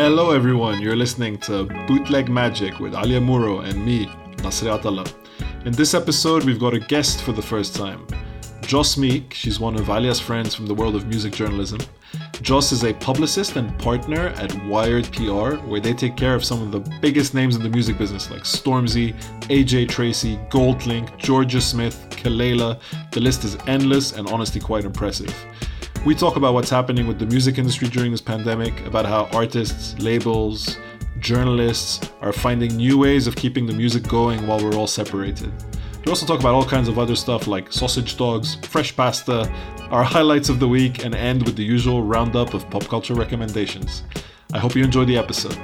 Hello, everyone. You're listening to Bootleg Magic with Alya Mooro and me, Nasri Atallah. In this episode, we've got a guest for the first time. Joss Meek, she's one of Alya's friends from the world of music journalism. Joss is a publicist and partner at Wired PR, where they take care of some of the biggest names in the music business like Stormzy, AJ Tracey, Goldlink, Jorja Smith, Kelela. The list is endless and honestly quite impressive. We talk about what's happening with the music industry during this pandemic, about how artists, labels, journalists are finding new ways of keeping the music going while we're all separated. We also talk about all kinds of other stuff like sausage dogs, fresh pasta, our highlights of the week, and end with the usual roundup of pop culture recommendations. I hope you enjoy the episode.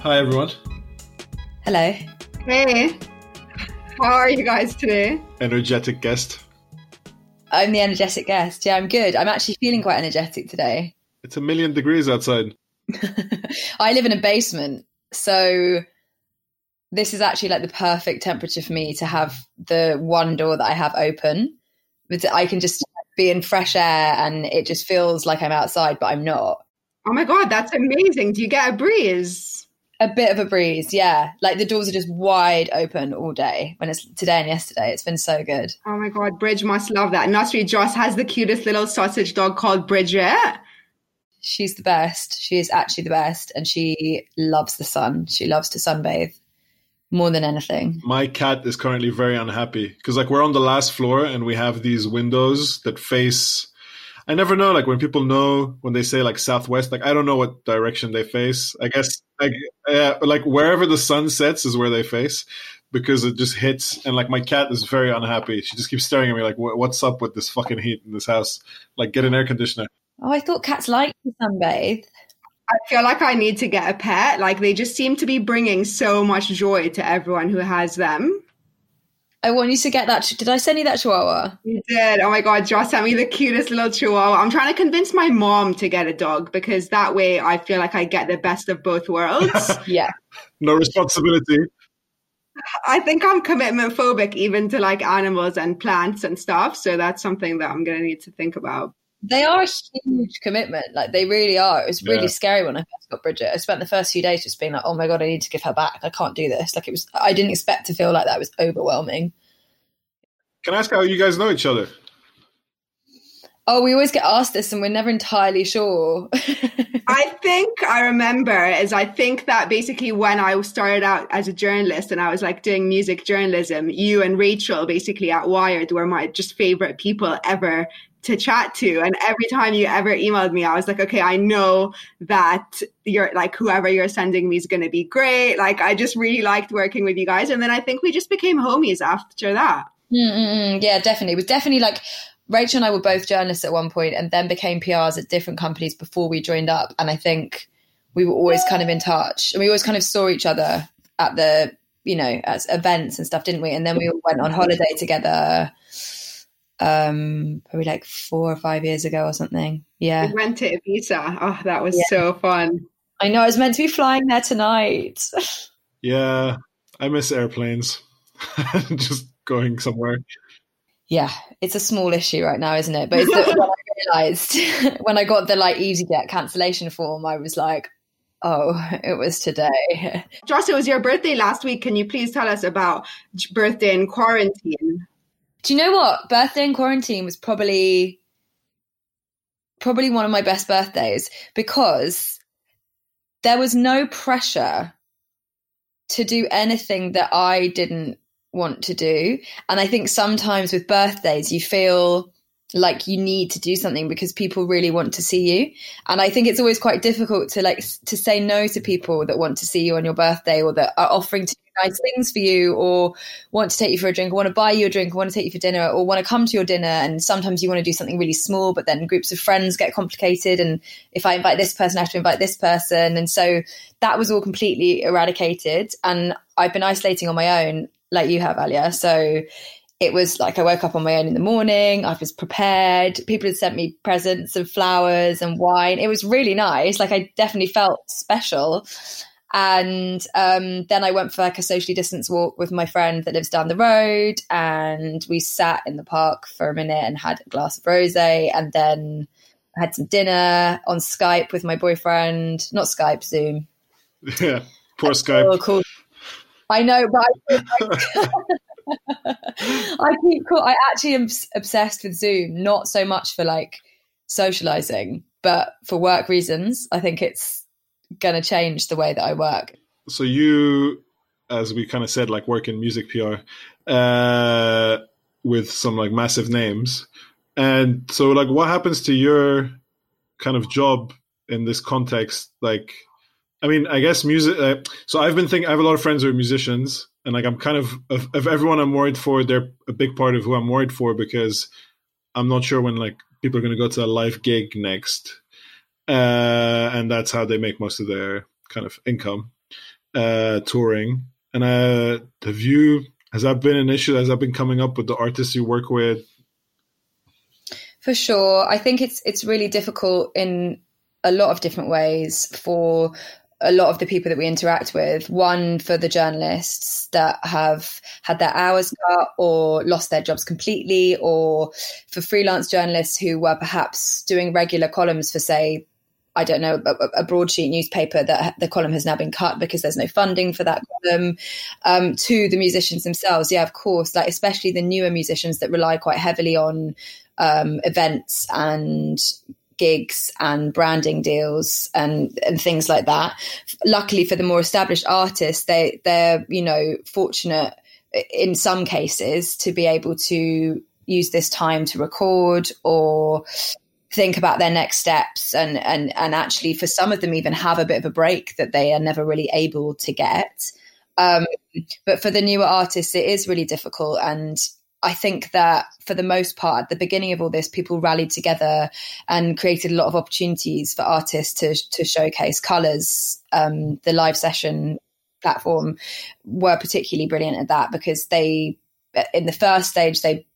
Hi, everyone. Hello. Hey, how are you guys today? Energetic guest. I'm the energetic guest. Yeah, I'm good. I'm actually feeling quite energetic today. It's a million degrees outside. I live in a basement, so this is actually like the perfect temperature for me to have the one door that I have open. But I can just be in fresh air and it just feels like I'm outside, but I'm not. Oh my god, that's amazing! Do you get a breeze? A bit of a breeze, yeah. Like the doors are just wide open all day. When it's today and yesterday, it's been so good. Oh my god, Bridge must love that. Nasri Joss has the cutest little sausage dog called Bridget. She's the best. She is actually the best, and she loves the sun. She loves to sunbathe more than anything. My cat is currently very unhappy because, like, we're on the last floor and we have these windows that face. I never know, like, when people know when they say like southwest, like, I don't know what direction they face. I guess, like, uh, like wherever the sun sets is where they face because it just hits. And like, my cat is very unhappy. She just keeps staring at me like, "What's up with this fucking heat in this house? Like, get an air conditioner." Oh, I thought cats like to sunbathe. I feel like I need to get a pet. Like they just seem to be bringing so much joy to everyone who has them. I want you to get that. Did I send you that chihuahua? You did. Oh my god, Joss sent me the cutest little chihuahua. I'm trying to convince my mom to get a dog because that way I feel like I get the best of both worlds. yeah. No responsibility. I think I'm commitment phobic even to like animals and plants and stuff. So that's something that I'm going to need to think about. They are a huge commitment. Like they really are. It was really Yeah. scary when I first got Bridget. I spent the first few days just being like, "Oh my god, I need to give her back. I can't do this." Like it was. I didn't expect to feel like that. It was overwhelming. Can I ask how you guys know each other? Oh, we always get asked this, and we're never entirely sure. I think I remember is I think that basically when I started out as a journalist and I was like doing music journalism, you and Rachel basically at Wired were my just favorite people ever to chat to. And every time you ever emailed me, I was like, okay, I know that you're like whoever you're sending me is going to be great. Like I just really liked working with you guys. And then I think we just became homies after that. Mm-mm-mm. Yeah, definitely. It was definitely like Rachel and I were both journalists at one point and then became PRs at different companies before we joined up. And I think we were always kind of in touch and we always kind of saw each other at the, you know, at events and stuff, didn't we? And then we all went on holiday together um probably like four or five years ago or something. Yeah. We went to Ibiza. Oh, that was Yeah. so fun. I know I was meant to be flying there tonight. Yeah, I miss airplanes. Just going somewhere. yeah, it's a small issue right now, isn't it? But it's the, when I realised when I got the like EasyJet cancellation form, I was like, oh, it was today. Joss, it was your birthday last week. Can you please tell us about birthday in quarantine? Do you know what? Birthday in quarantine was probably probably one of my best birthdays because there was no pressure to do anything that I didn't want to do. And I think sometimes with birthdays, you feel like you need to do something because people really want to see you. And I think it's always quite difficult to like to say no to people that want to see you on your birthday or that are offering to nice things for you or want to take you for a drink or want to buy you a drink or want to take you for dinner or want to come to your dinner and sometimes you want to do something really small but then groups of friends get complicated and if I invite this person I have to invite this person and so that was all completely eradicated and I've been isolating on my own like you have Alya so it was like I woke up on my own in the morning. I was prepared. People had sent me presents and flowers and wine. It was really nice. Like I definitely felt special. And um, then I went for like a socially distanced walk with my friend that lives down the road, and we sat in the park for a minute and had a glass of rosé, and then had some dinner on Skype with my boyfriend. Not Skype, Zoom. Yeah, poor Skype. Oh, cool. I know, but I, I keep cool. I actually am obsessed with Zoom, not so much for like socializing, but for work reasons. I think it's going to change the way that I work. So you, as we kind of said, like work in music PR uh, with some like massive names, and so like what happens to your kind of job in this context? Like, I mean, I guess music. Uh, so I've been thinking. I have a lot of friends who are musicians, and like I'm kind of of, of everyone I'm worried for. They're a big part of who I'm worried for because I'm not sure when like people are going to go to a live gig next uh, and that's how they make most of their kind of income uh, touring. And uh, have you has that been an issue? Has that been coming up with the artists you work with? For sure, I think it's it's really difficult in a lot of different ways for a lot of the people that we interact with. One for the journalists that have had their hours cut or lost their jobs completely, or for freelance journalists who were perhaps doing regular columns for, say, I don't know, a, a, broadsheet newspaper that the column has now been cut because there's no funding for that column. Um, to the musicians themselves, yeah, of course, like especially the newer musicians that rely quite heavily on um, events and gigs and branding deals and and things like that. Luckily for the more established artists, they they're you know fortunate in some cases to be able to use this time to record or think about their next steps and and and actually for some of them even have a bit of a break that they are never really able to get um, but for the newer artists it is really difficult and I think that for the most part, at the beginning of all this, people rallied together and created a lot of opportunities for artists to to showcase Colors. Um, the live session platform were particularly brilliant at that because they, in the first stage, they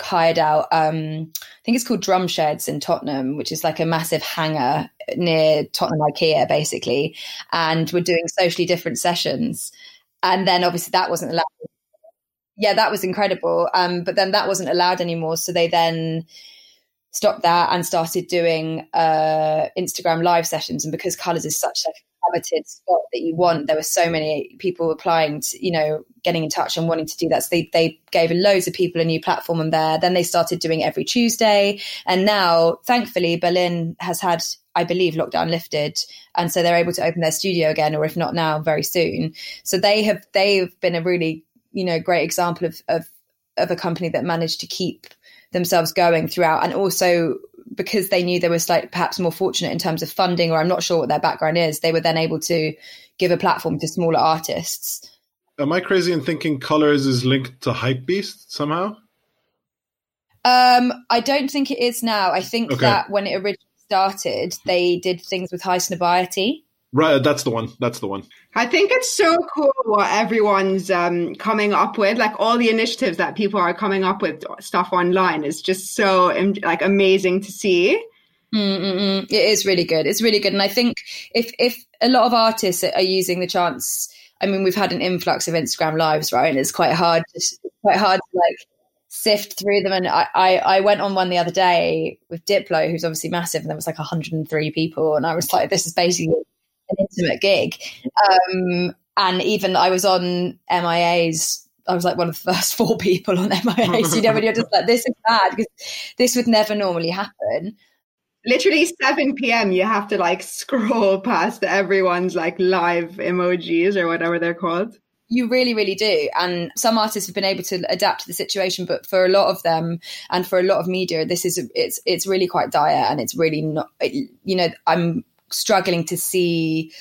hired out um, I think it's called Drumsheds in Tottenham, which is like a massive hangar near Tottenham IKEA basically, and we're doing socially different sessions. And then obviously that wasn't allowed. Yeah, that was incredible. Um, but then that wasn't allowed anymore. So they then stopped that and started doing uh, Instagram live sessions. And because Colors is such like coveted spot that you want. There were so many people applying to, you know, getting in touch and wanting to do that. So they, they gave loads of people a new platform on there. Then they started doing every Tuesday. And now, thankfully, Berlin has had, I believe, lockdown lifted. And so they're able to open their studio again, or if not now, very soon. So they have, they've been a really, you know, great example of, of, of a company that managed to keep themselves going throughout and also because they knew they were like perhaps more fortunate in terms of funding, or I'm not sure what their background is, they were then able to give a platform to smaller artists. Am I crazy in thinking Colors is linked to Hypebeast somehow? Um, I don't think it is now. I think okay. that when it originally started, they did things with Highsnobiety. Right, that's the one. That's the one. I think it's so cool what everyone's um, coming up with. Like all the initiatives that people are coming up with stuff online is just so like amazing to see. Mm-mm-mm. It is really good. It's really good, and I think if if a lot of artists are using the chance, I mean, we've had an influx of Instagram lives, right? And it's quite hard, to, quite hard to like sift through them. And I, I, I went on one the other day with Diplo, who's obviously massive, and there was like 103 people, and I was like, this is basically an intimate gig. Um, and even I was on MIA's I was like one of the first four people on MIA's. You know, when you're just like, this is bad because this would never normally happen. Literally 7 p.m. You have to like scroll past everyone's like live emojis or whatever they're called. You really, really do. And some artists have been able to adapt to the situation, but for a lot of them and for a lot of media, this is it's it's really quite dire and it's really not. You know, I'm struggling to see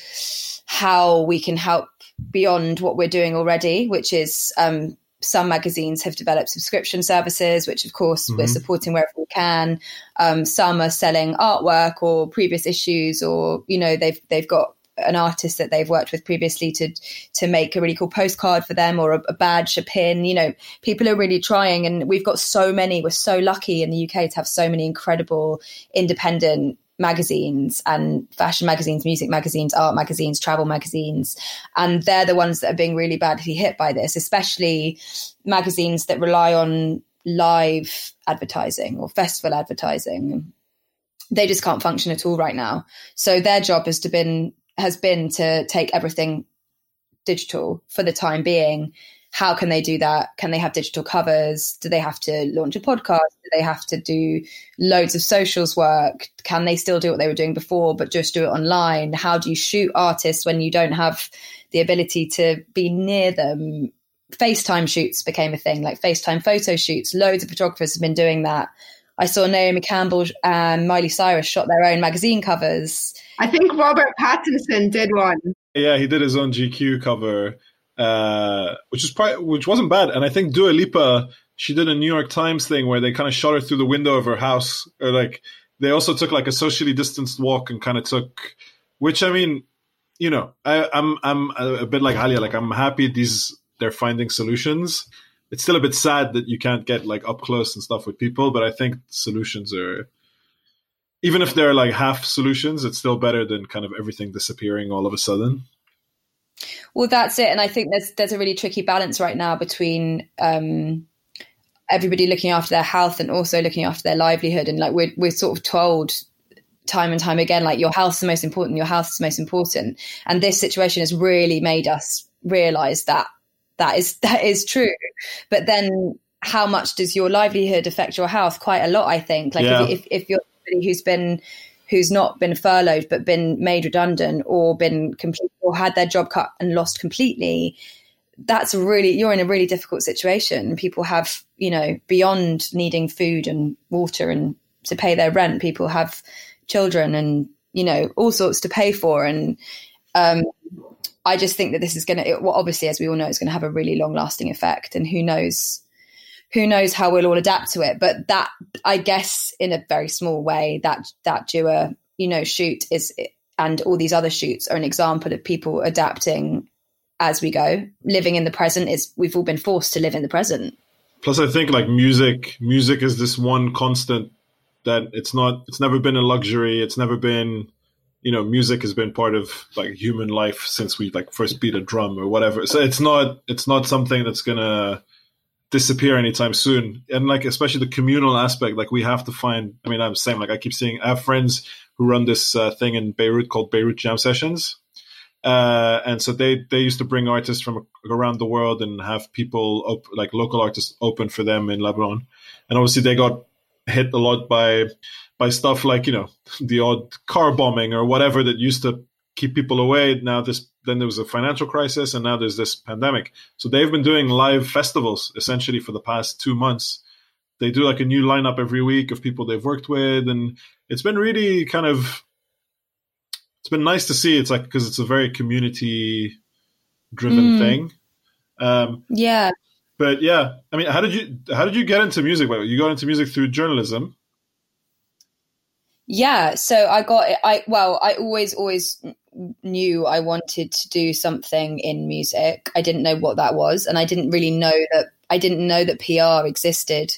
how we can help beyond what we're doing already, which is um, some magazines have developed subscription services, which of course mm-hmm. we're supporting wherever we can. Um, some are selling artwork or previous issues, or you know they've they've got an artist that they've worked with previously to to make a really cool postcard for them or a, a, badge, a pin. You know, people are really trying, and we've got so many. We're so lucky in the UK to have so many incredible independent magazines and fashion magazines, music magazines, art magazines, travel magazines. And they're the ones that are being really badly hit by this, especially magazines that rely on live advertising or festival advertising. They just can't function at all right now. So their job has to been has been to take everything digital for the time being how can they do that? Can they have digital covers? Do they have to launch a podcast? Do they have to do loads of socials work? Can they still do what they were doing before, but just do it online? How do you shoot artists when you don't have the ability to be near them? FaceTime shoots became a thing, like FaceTime photo shoots. Loads of photographers have been doing that. I saw Naomi Campbell and Miley Cyrus shot their own magazine covers. I think Robert Pattinson did one. Yeah, he did his own GQ cover uh, which was probably, which wasn't bad. And I think Dua Lipa, she did a New York Times thing where they kind of shot her through the window of her house, or like they also took like a socially distanced walk and kind of took, which I mean, you know, I, I'm I'm a bit like Alya, like I'm happy these they're finding solutions. It's still a bit sad that you can't get like up close and stuff with people, but I think solutions are even if they're like half solutions, it's still better than kind of everything disappearing all of a sudden. Well, that's it, and I think there's there's a really tricky balance right now between um, everybody looking after their health and also looking after their livelihood. And like we're we're sort of told time and time again, like your health is the most important, your health is the most important. And this situation has really made us realize that that is that is true. But then how much does your livelihood affect your health? Quite a lot, I think. Like yeah. if, if, if you're somebody who's been who's not been furloughed but been made redundant or been complete or had their job cut and lost completely that's really you're in a really difficult situation. People have you know beyond needing food and water and to pay their rent people have children and you know all sorts to pay for. And um, i just think that this is going to obviously as we all know it's going to have a really long lasting effect and who knows who knows how we'll all adapt to it. But that, I guess, in a very small way, that that Dua, you know, shoot is, and all these other shoots are an example of people adapting as we go. Living in the present is we've all been forced to live in the present. Plus, I think like music, music is this one constant that it's not. It's never been a luxury. It's never been you know music has been part of like human life since we like first beat a drum or whatever so it's not it's not something that's gonna disappear anytime soon. And like especially the communal aspect, like we have to find. I mean, I'm saying like I keep seeing. I have friends who run this uh, thing in Beirut called Beirut Jam Sessions. Uh, and so they they used to bring artists from around the world and have people op- like local artists open for them in Lebanon, and obviously they got hit a lot by by stuff like you know the odd car bombing or whatever that used to keep people away. Now this then there was a financial crisis, and now there's this pandemic. So they've been doing live festivals essentially for the past two months. They do like a new lineup every week of people they've worked with, and it's been really kind of it's been nice to see. It's like because it's a very community driven mm. thing. Um, yeah. But yeah, I mean, how did you how did you get into music? You got into music through journalism. Yeah, so I got it. I well, I always always knew I wanted to do something in music. I didn't know what that was, and I didn't really know that I didn't know that PR existed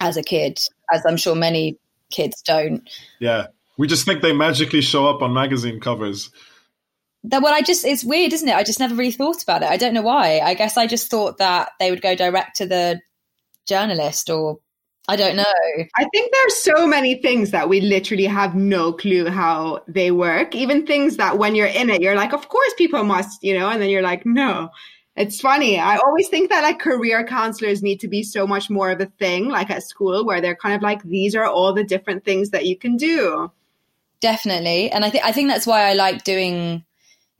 as a kid, as I'm sure many kids don't. Yeah, we just think they magically show up on magazine covers. That well, I just it's weird, isn't it? I just never really thought about it. I don't know why. I guess I just thought that they would go direct to the journalist or I don't know. I think there are so many things that we literally have no clue how they work. Even things that when you're in it, you're like, of course people must, you know, and then you're like, no. It's funny. I always think that like career counselors need to be so much more of a thing, like at school, where they're kind of like, these are all the different things that you can do. Definitely. And I think I think that's why I like doing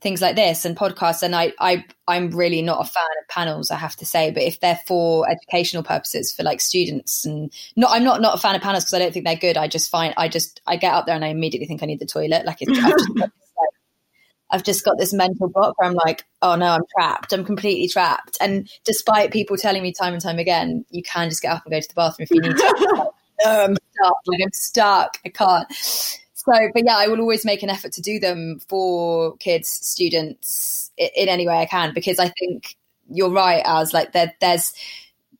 things like this and podcasts and I, I i'm really not a fan of panels i have to say but if they're for educational purposes for like students and not i'm not not a fan of panels because i don't think they're good. I just find i just i get up there and i immediately think i need the toilet. Like it's I've just, like, I've just got this mental block where i'm like oh no i'm trapped. I'm completely trapped. And despite people telling me time and time again you can just get up and go to the bathroom if you need to. Like, no, i'm stuck. Like i'm stuck. I can't so, but yeah, I will always make an effort to do them for kids, students, in, any way I can, because I think you're right, as like there, there's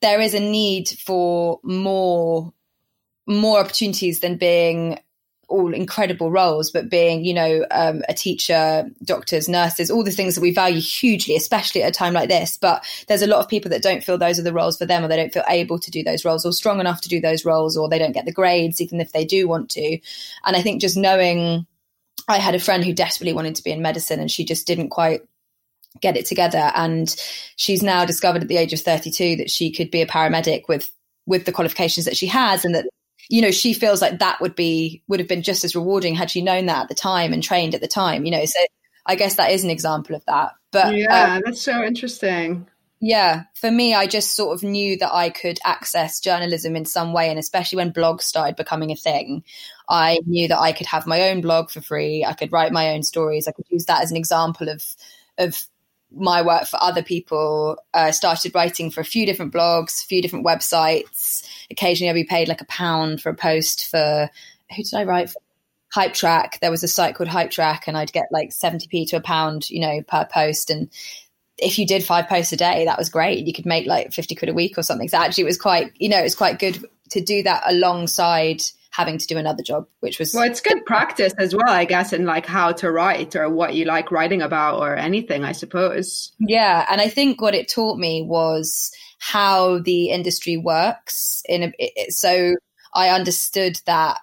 there is a need for more more opportunities than being all incredible roles, but being, you know, um, a teacher, doctors, nurses, all the things that we value hugely, especially at a time like this. But there's a lot of people that don't feel those are the roles for them, or they don't feel able to do those roles, or strong enough to do those roles, or they don't get the grades, even if they do want to. And I think just knowing, I had a friend who desperately wanted to be in medicine, and she just didn't quite get it together. And she's now discovered at the age of 32 that she could be a paramedic with with the qualifications that she has, and that you know she feels like that would be would have been just as rewarding had she known that at the time and trained at the time you know so i guess that is an example of that. But yeah um, that's so interesting. Yeah for me i just sort of knew that i could access journalism in some way and especially when blogs started becoming a thing i knew that i could have my own blog for free i could write my own stories i could use that as an example of of my work for other people. I uh, started writing for a few different blogs, a few different websites. Occasionally, I'd be paid like a pound for a post for who did I write for? Hypetrak. There was a site called Hypetrak, and I'd get like 70p to a pound, you know, per post. And if you did five posts a day, that was great. You could make like 50 quid a week or something. So actually, it was quite, you know, it was quite good to do that alongside having to do another job, which was well, it's good practice as well, I guess, in like how to write or what you like writing about or anything, I suppose. Yeah, and I think what it taught me was how the industry works. In a, it, so I understood that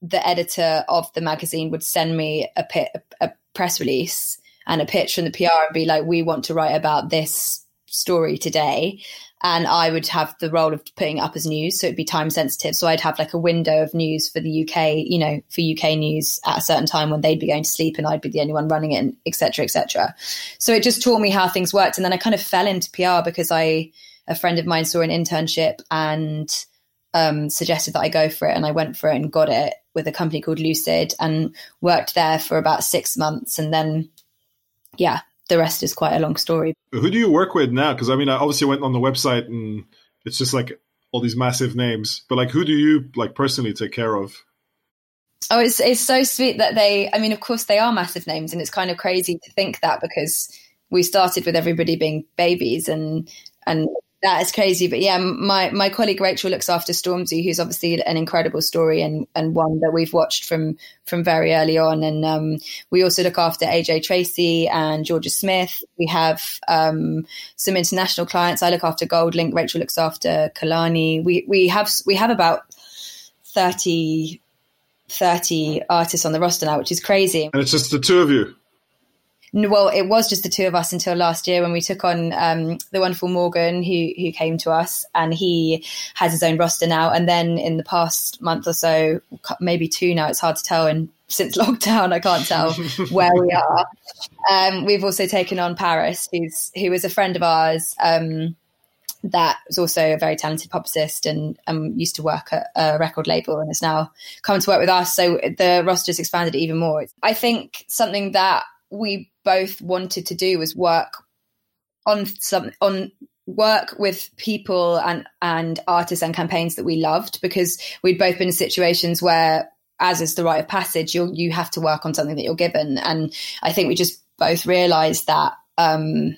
the editor of the magazine would send me a, pit, a press release and a pitch from the PR and be like, "We want to write about this story today and I would have the role of putting up as news, so it'd be time sensitive. So I'd have like a window of news for the UK, you know, for UK news at a certain time when they'd be going to sleep, and I'd be the only one running it, etc., etc. So it just taught me how things worked, and then I kind of fell into PR because I a friend of mine saw an internship and um, suggested that I go for it, and I went for it and got it with a company called Lucid and worked there for about six months, and then yeah, the rest is quite a long story. Who do you work with now? Because I mean, I obviously went on the website and it's just like all these massive names. But like, who do you like personally take care of? Oh, it's it's so sweet that they. I mean, of course, they are massive names, and it's kind of crazy to think that because we started with everybody being babies, and and that is crazy. But yeah, my my colleague Rachel looks after Stormzy, who's obviously an incredible story and and one that we've watched from from very early on. And um, we also look after AJ Tracey and Jorja Smith. We have um, some international clients. I look after Goldlink. Rachel looks after Kehlani. We we have we have about 30, 30 artists on the roster now, which is crazy. And it's just the two of you well, it was just the two of us until last year when we took on um, the wonderful Morgan, who who came to us, and he has his own roster now. And then in the past month or so, maybe two now, it's hard to tell. And since lockdown, I can't tell where we are. Um, we've also taken on Paris, who's who is a friend of ours. Um, that was also a very talented publicist and um, used to work at a record label and has now come to work with us. So the roster's expanded even more. I think something that we both wanted to do was work on some on work with people and and artists and campaigns that we loved because we'd both been in situations where as is the rite of passage you you have to work on something that you're given. And i think we just both realized that um,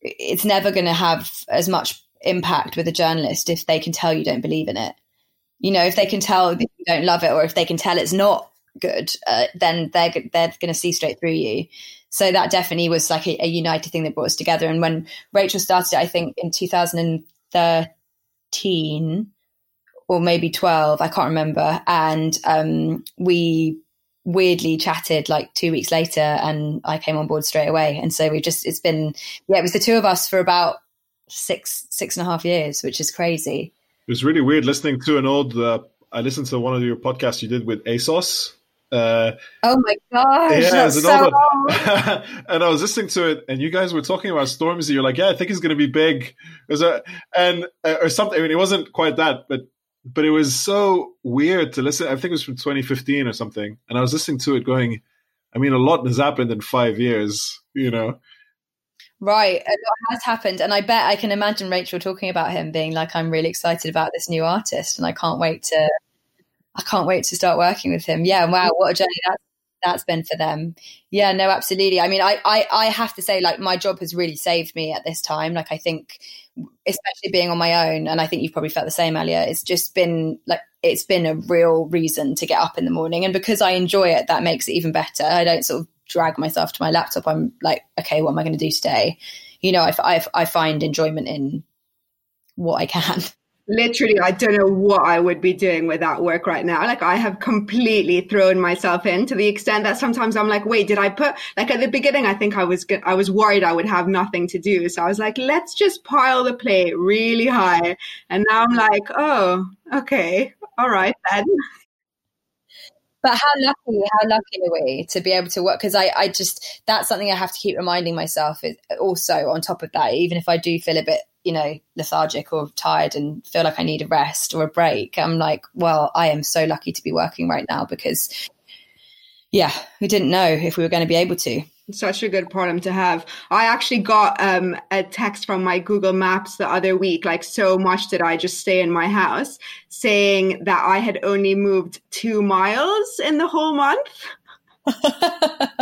it's never going to have as much impact with a journalist if they can tell you don't believe in it. You know if they can tell you don't love it or if they can tell it's not good uh, then they're they're going to see straight through you so that definitely was like a, a, united thing that brought us together. And when Rachel started, I think in 2013 or maybe 12, I can't remember. And um, we weirdly chatted like two weeks later and I came on board straight away. And so we just, it's been, yeah, it was the two of us for about six, six and a half years, which is crazy. It was really weird listening to an old, uh, I listened to one of your podcasts you did with ASOS uh, oh my gosh! Yeah, that's so and I was listening to it, and you guys were talking about Stormzy. You're like, "Yeah, I think he's going to be big," a, and uh, or something. I mean, it wasn't quite that, but but it was so weird to listen. I think it was from 2015 or something, and I was listening to it, going, "I mean, a lot has happened in five years," you know. Right, a lot has happened, and I bet I can imagine Rachel talking about him being like, "I'm really excited about this new artist, and I can't wait to." I can't wait to start working with him. Yeah, wow, what a journey that that's been for them. Yeah, no, absolutely. I mean, I, I, I have to say, like, my job has really saved me at this time. Like, I think, especially being on my own, and I think you've probably felt the same, Alya. It's just been like it's been a real reason to get up in the morning, and because I enjoy it, that makes it even better. I don't sort of drag myself to my laptop. I'm like, okay, what am I going to do today? You know, I, I, I find enjoyment in what I can. Literally i don't know what i would be doing without work right now. Like i have completely thrown myself in to the extent that sometimes i'm like wait did i put like at the beginning i think i was i was worried i would have nothing to do. So i was like let's just pile the plate really high. And now i'm like oh okay all right then. But how lucky how lucky are we to be able to work? Because I, I just that's something i have to keep reminding myself is also on top of that even if i do feel a bit you know lethargic or tired and feel like i need a rest or a break i'm like well i am so lucky to be working right now because yeah we didn't know if we were going to be able to such a good problem to have. I actually got um, a text from my Google Maps the other week, like so much did I just stay in my house, saying that I had only moved two miles in the whole month.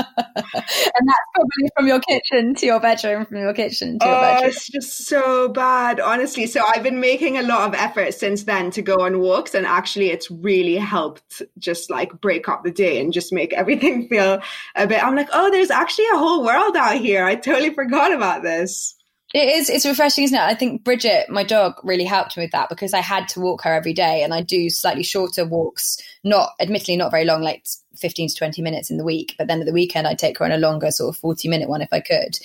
and that's probably from your kitchen to your bedroom, from your kitchen to your oh, bedroom. It's just so bad, honestly. So I've been making a lot of effort since then to go on walks, and actually, it's really helped just like break up the day and just make everything feel a bit. I'm like, oh, there's actually a whole world out here. I totally forgot about this. It is. It's refreshing, isn't it? I think Bridget, my dog, really helped me with that because I had to walk her every day, and I do slightly shorter walks. Not, admittedly, not very long, like fifteen to twenty minutes in the week. But then at the weekend, I'd take her on a longer, sort of forty-minute one if I could.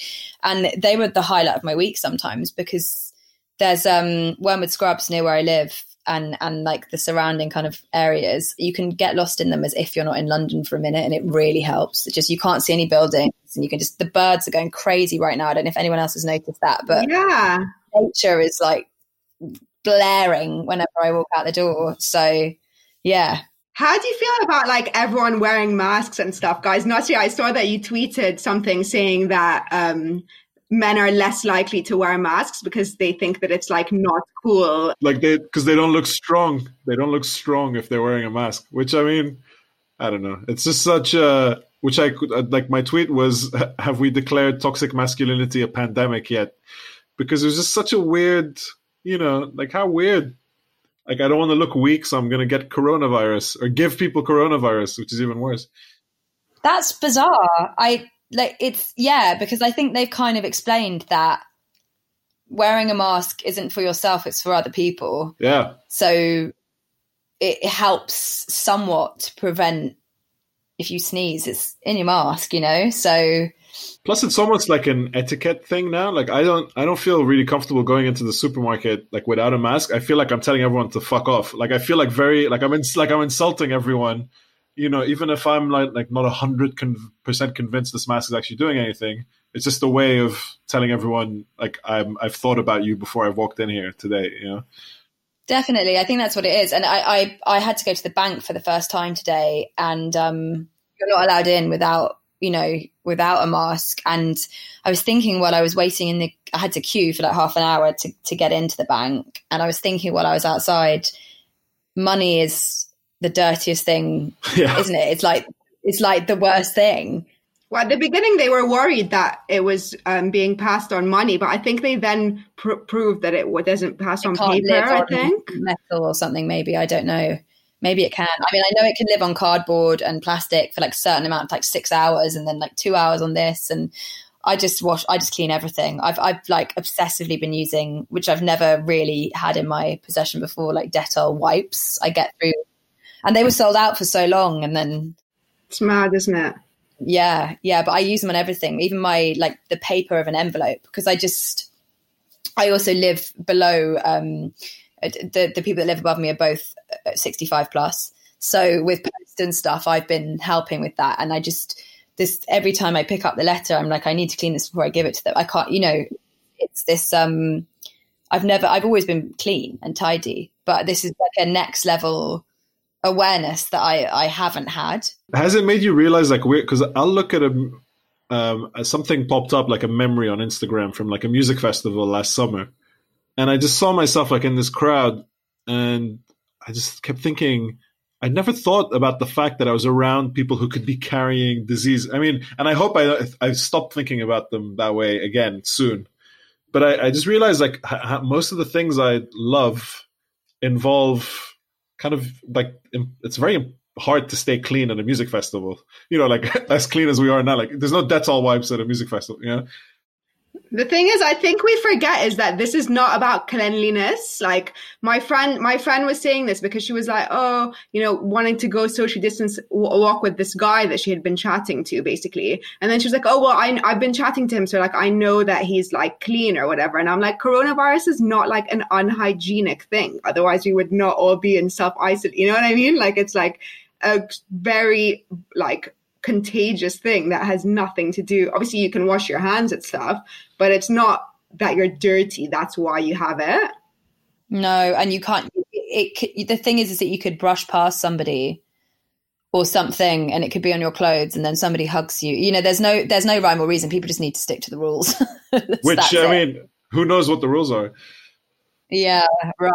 And they were the highlight of my week sometimes because there's um, Wormwood Scrubs near where I live, and and like the surrounding kind of areas, you can get lost in them as if you're not in London for a minute, and it really helps. It just you can't see any buildings, and you can just the birds are going crazy right now. I don't know if anyone else has noticed that, but yeah, nature is like blaring whenever I walk out the door. So yeah. How do you feel about like everyone wearing masks and stuff, guys? Nasri, I saw that you tweeted something saying that um, men are less likely to wear masks because they think that it's like not cool. Like they, because they don't look strong. They don't look strong if they're wearing a mask. Which I mean, I don't know. It's just such a. Which I could uh, like. My tweet was, "Have we declared toxic masculinity a pandemic yet?" Because it was just such a weird. You know, like how weird. Like I don't want to look weak, so I'm going to get coronavirus or give people coronavirus, which is even worse. That's bizarre. I like it's yeah because i think they've kind of explained that wearing a mask isn't for yourself it's for other people yeah so it helps somewhat to prevent if you sneeze it's in your mask you know so plus it's almost like an etiquette thing now like i don't i don't feel really comfortable going into the supermarket like without a mask i feel like i'm telling everyone to fuck off like i feel like very like i'm in, like i'm insulting everyone you know, even if I'm like like not a hundred percent convinced this mask is actually doing anything, it's just a way of telling everyone like I'm I've thought about you before I've walked in here today. You know. Definitely, I think that's what it is. And I I, I had to go to the bank for the first time today, and um, you're not allowed in without you know without a mask. And I was thinking while I was waiting in the, I had to queue for like half an hour to to get into the bank, and I was thinking while I was outside, money is the dirtiest thing, yeah. isn't it? It's like it's like the worst thing. Well, at the beginning, they were worried that it was um, being passed on money, but I think they then pr- proved that it doesn't pass it on paper. I think metal or something. Maybe I don't know. Maybe it can. I mean, I know it can live on cardboard and plastic for like a certain amount, like six hours, and then like two hours on this. And I just wash. I just clean everything. I've I've like obsessively been using, which I've never really had in my possession before, like Dettol wipes. I get through and they were sold out for so long, and then it's mad, isn't it? Yeah, yeah. But I use them on everything, even my like the paper of an envelope, because I just I also live below. Um, the the people that live above me are both uh, sixty five plus. So with post and stuff, I've been helping with that, and I just this every time I pick up the letter, I'm like, I need to clean this before I give it to them. I can't, you know, it's this. um I've never, I've always been clean and tidy, but this is like a next level awareness that I, I haven't had. Has it made you realize like weird? Because I'll look at a um, something popped up like a memory on Instagram from like a music festival last summer, and I just saw myself like in this crowd, and I just kept thinking, I never thought about the fact that I was around people who could be carrying disease. I mean, and I hope I I stop thinking about them that way again soon. But I, I just realized like most of the things I love involve kind of like it's very hard to stay clean at a music festival. You know, like as clean as we are now. Like there's no Dettol wipes at a music festival. You know, the thing is, I think we forget is that this is not about cleanliness. Like my friend, my friend was saying this because she was like, oh, you know, wanting to go social distance walk with this guy that she had been chatting to, basically. And then she was like, oh, well, I, I've been chatting to him, so like I know that he's like clean or whatever. And I'm like, coronavirus is not like an unhygienic thing. Otherwise, we would not all be in self isolate. You know what I mean? Like it's like a very like contagious thing that has nothing to do. Obviously, you can wash your hands and stuff, but it's not that you're dirty. That's why you have it. No, and you can't. It, it the thing is, is that you could brush past somebody or something, and it could be on your clothes, and then somebody hugs you. You know, there's no there's no rhyme or reason. People just need to stick to the rules. Which I it. mean, who knows what the rules are? Yeah, right.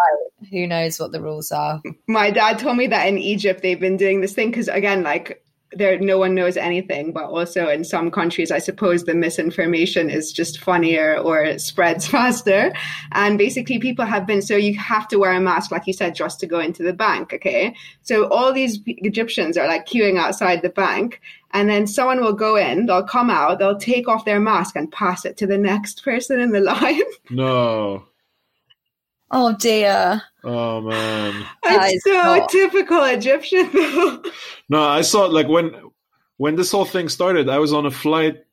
Who knows what the rules are? My dad told me that in Egypt they've been doing this thing because again, like there no one knows anything but also in some countries i suppose the misinformation is just funnier or spreads faster. And basically people have been so you have to wear a mask like you said just to go into the bank okay? So all these egyptians are like queuing outside the bank and then someone will go in they'll come out they'll take off their mask and pass it to the next person in the line. No Oh dear. Oh man. It's so not... typical Egyptian though. No, I saw like when when this whole thing started, I was on a flight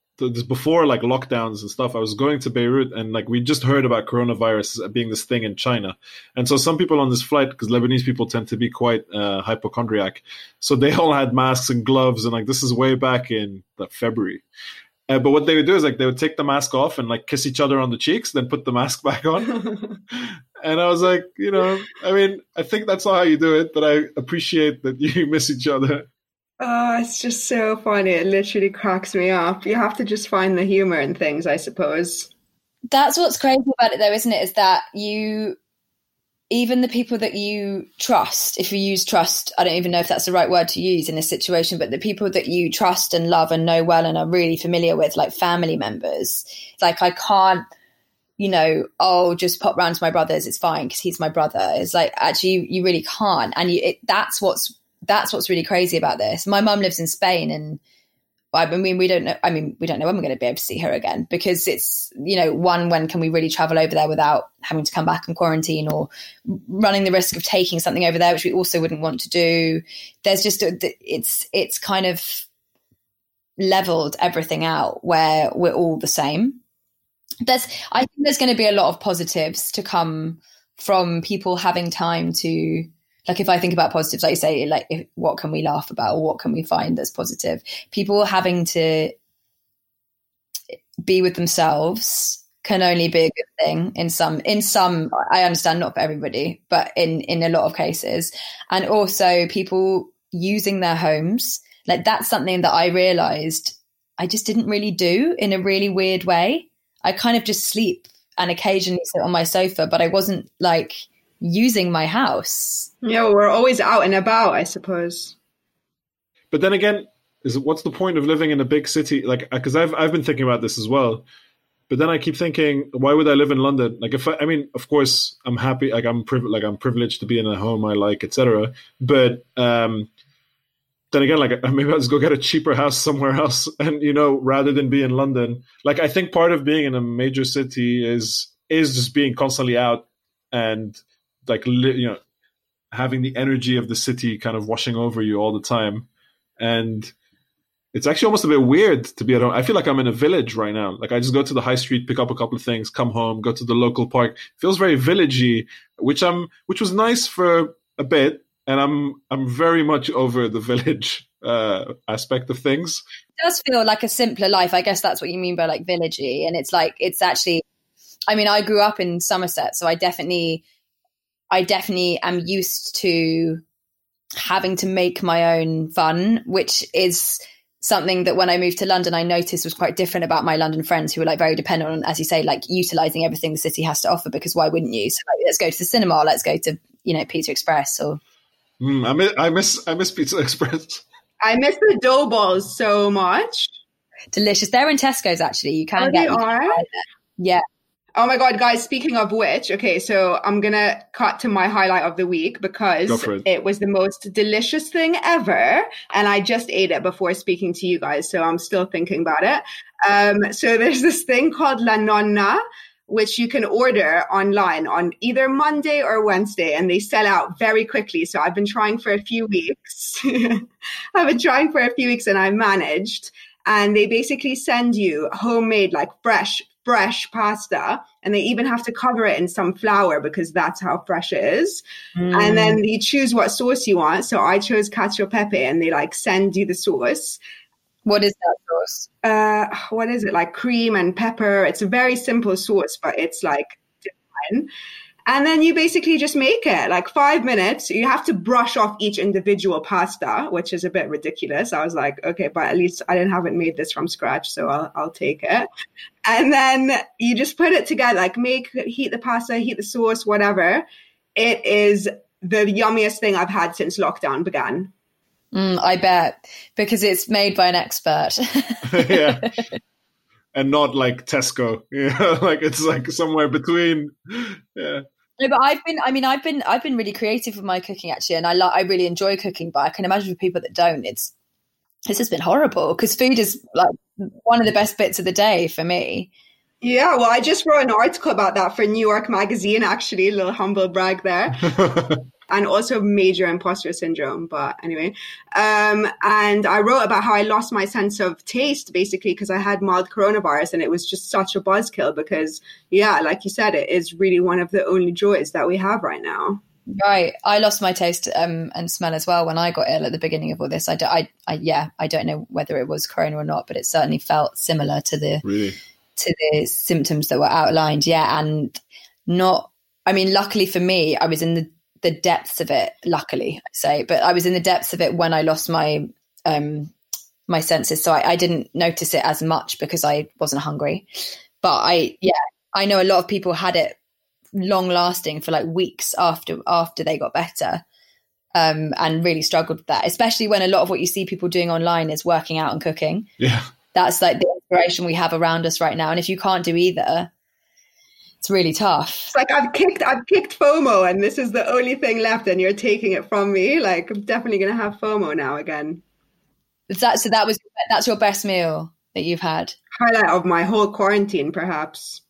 before like lockdowns and stuff. I was going to Beirut and like we just heard about coronavirus being this thing in China. And so some people on this flight, because Lebanese people tend to be quite uh, hypochondriac, so they all had masks and gloves and like this is way back in February. Uh, but what they would do is like they would take the mask off and like kiss each other on the cheeks, then put the mask back on. and I was like, you know, I mean, I think that's not how you do it, but I appreciate that you miss each other. Oh, it's just so funny. It literally cracks me up. You have to just find the humor in things, I suppose. That's what's crazy about it, though, isn't it? Is that you even the people that you trust, if you use trust, I don't even know if that's the right word to use in this situation, but the people that you trust and love and know well and are really familiar with, like family members, like I can't, you know, oh, just pop round to my brother's, it's fine because he's my brother. It's like actually you, you really can't, and you, it, that's what's that's what's really crazy about this. My mum lives in Spain and I mean, we don't know. I mean, we don't know when we're going to be able to see her again because it's, you know, one, when can we really travel over there without having to come back and quarantine or running the risk of taking something over there, which we also wouldn't want to do. There's just, uh, a, it's, it's kind of leveled everything out where we're all the same. There's, I think there's going to be a lot of positives to come from people having time to like if I think about positives, like you say, like if, what can we laugh about or what can we find that's positive? People having to be with themselves can only be a good thing in some in some I understand not for everybody, but in in a lot of cases. And also people using their homes. Like that's something that I realized I just didn't really do in a really weird way. I kind of just sleep and occasionally sit on my sofa, but I wasn't like using my house. Yeah, we're always out and about, I suppose. But then again, is what's the point of living in a big city? Like, because I've I've been thinking about this as well. But then I keep thinking, why would I live in London? Like, if I, I mean, of course, I'm happy. Like, I'm priv- like I'm privileged to be in a home I like, etc. But um, then again, like maybe I'll just go get a cheaper house somewhere else, and you know, rather than be in London. Like, I think part of being in a major city is is just being constantly out and like you know having the energy of the city kind of washing over you all the time and it's actually almost a bit weird to be at home. I feel like I'm in a village right now. Like I just go to the high street, pick up a couple of things, come home, go to the local park. It feels very villagey, which I'm, which was nice for a bit, and I'm, I'm very much over the village uh, aspect of things. It does feel like a simpler life. I guess that's what you mean by like villagey, and it's like it's actually. I mean, I grew up in Somerset, so I definitely I definitely am used to having to make my own fun, which is something that when I moved to London, I noticed was quite different about my London friends who were like very dependent on, as you say, like utilizing everything the city has to offer because why wouldn't you? So like, let's go to the cinema, let's go to, you know, Pizza Express or Mm, I miss I miss I miss Pizza Express. I miss the dough balls so much. Delicious. They're in Tesco's actually. You can Oh, get they them. are? Yeah. Oh my god, guys, speaking of which, okay, so I'm gonna cut to my highlight of the week because for it. was the most delicious thing ever. And I just ate it before speaking to you guys, so I'm still thinking about it. Um, so there's this thing called La Nonna, which you can order online on either Monday or Wednesday, and they sell out very quickly. So I've been trying for a few weeks. I've been trying for a few weeks and I managed. And they basically send you homemade, like fresh, fresh pasta. And they even have to cover it in some flour because that's how fresh it is. Mm. And then you choose what sauce you want. So I chose cacio pepe and they like send you the sauce. what is that sauce? Uh, what is it? Like cream and pepper. It's a very simple sauce, but it's like divine. And then you basically just make it like five minutes. You have to brush off each individual pasta, which is a bit ridiculous. I was like, okay, but at least I didn't haven't made this from scratch, so I'll, I'll take it. And then you just put it together, like make, heat the pasta, heat the sauce, whatever. It is the yummiest thing I've had since lockdown began. Mm, I bet because it's made by an expert. yeah. And not like Tesco. Yeah. like it's like somewhere between. Yeah. No, but I've been. I mean, I've been. I've been really creative with my cooking actually, and I like. I really enjoy cooking, but I can imagine for people that don't, it's it's just been horrible because food is like one of the best bits of the day for me. Yeah, well, I just wrote an article about that for New York Magazine, actually, a little humble brag there. and also major imposter syndrome. But anyway, um, and I wrote about how I lost my sense of taste basically because I had mild coronavirus and it was just such a buzzkill because, yeah, like you said, it is really one of the only joys that we have right now. Right, I lost my taste um, and smell as well when I got ill at the beginning of all this. I, do, I, I, yeah, I don't know whether it was corona or not, but it certainly felt similar to the really? to the symptoms that were outlined. Yeah, and not. I mean, luckily for me, I was in the the depths of it. Luckily, I say, but I was in the depths of it when I lost my um my senses, so I, I didn't notice it as much because I wasn't hungry. But I, yeah, I know a lot of people had it long lasting for like weeks after after they got better. Um, and really struggled with that, especially when a lot of what you see people doing online is working out and cooking Yeah. that's like the inspiration we have around us right now. And if you can't do either, it's really tough. It's like I've kicked, I've kicked FOMO, and this is the only thing left, and you're taking it from me. Like I'm definitely gonna have FOMO now again. Is that so? That was that's your best meal that you've had. Highlight of my whole quarantine, perhaps.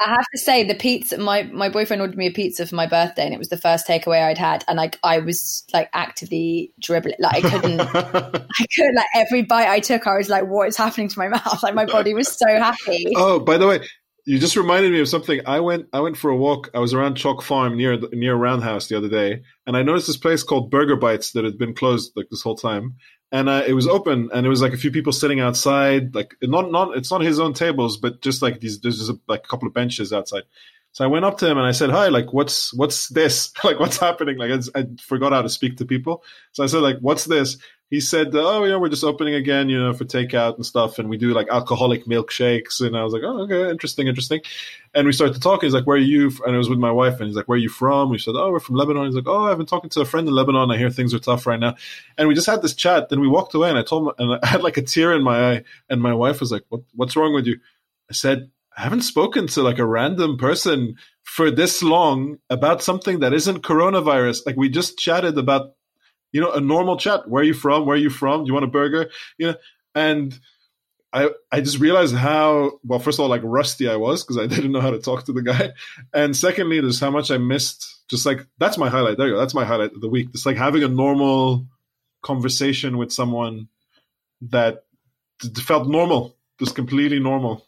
I have to say the pizza. My my boyfriend ordered me a pizza for my birthday, and it was the first takeaway I'd had, and like I was like actively dribbling. Like I couldn't, I couldn't. Like every bite I took, I was like, "What is happening to my mouth?" Like my body was so happy. oh, by the way, you just reminded me of something. I went I went for a walk. I was around Chalk Farm near near Roundhouse the other day, and I noticed this place called Burger Bites that had been closed like this whole time. And uh, it was open, and it was like a few people sitting outside, like not not it's not his own tables, but just like these. There's just a, like a couple of benches outside. So I went up to him and I said, "Hi, like what's what's this? like what's happening?" Like I, I forgot how to speak to people, so I said, "Like what's this?" He said, "Oh, you know, we're just opening again, you know, for takeout and stuff, and we do like alcoholic milkshakes." And I was like, "Oh, okay, interesting, interesting." And we started to talk. He's like, "Where are you?" And it was with my wife, and he's like, "Where are you from?" We said, "Oh, we're from Lebanon." He's like, "Oh, I've been talking to a friend in Lebanon. I hear things are tough right now." And we just had this chat. Then we walked away, and I told him, and I had like a tear in my eye, and my wife was like, "What? What's wrong with you?" I said, "I haven't spoken to like a random person for this long about something that isn't coronavirus. Like we just chatted about." You know, a normal chat. Where are you from? Where are you from? Do you want a burger? You know, and I I just realized how well first of all like rusty I was because I didn't know how to talk to the guy, and secondly there's how much I missed. Just like that's my highlight. There you go. That's my highlight of the week. Just like having a normal conversation with someone that felt normal, just completely normal.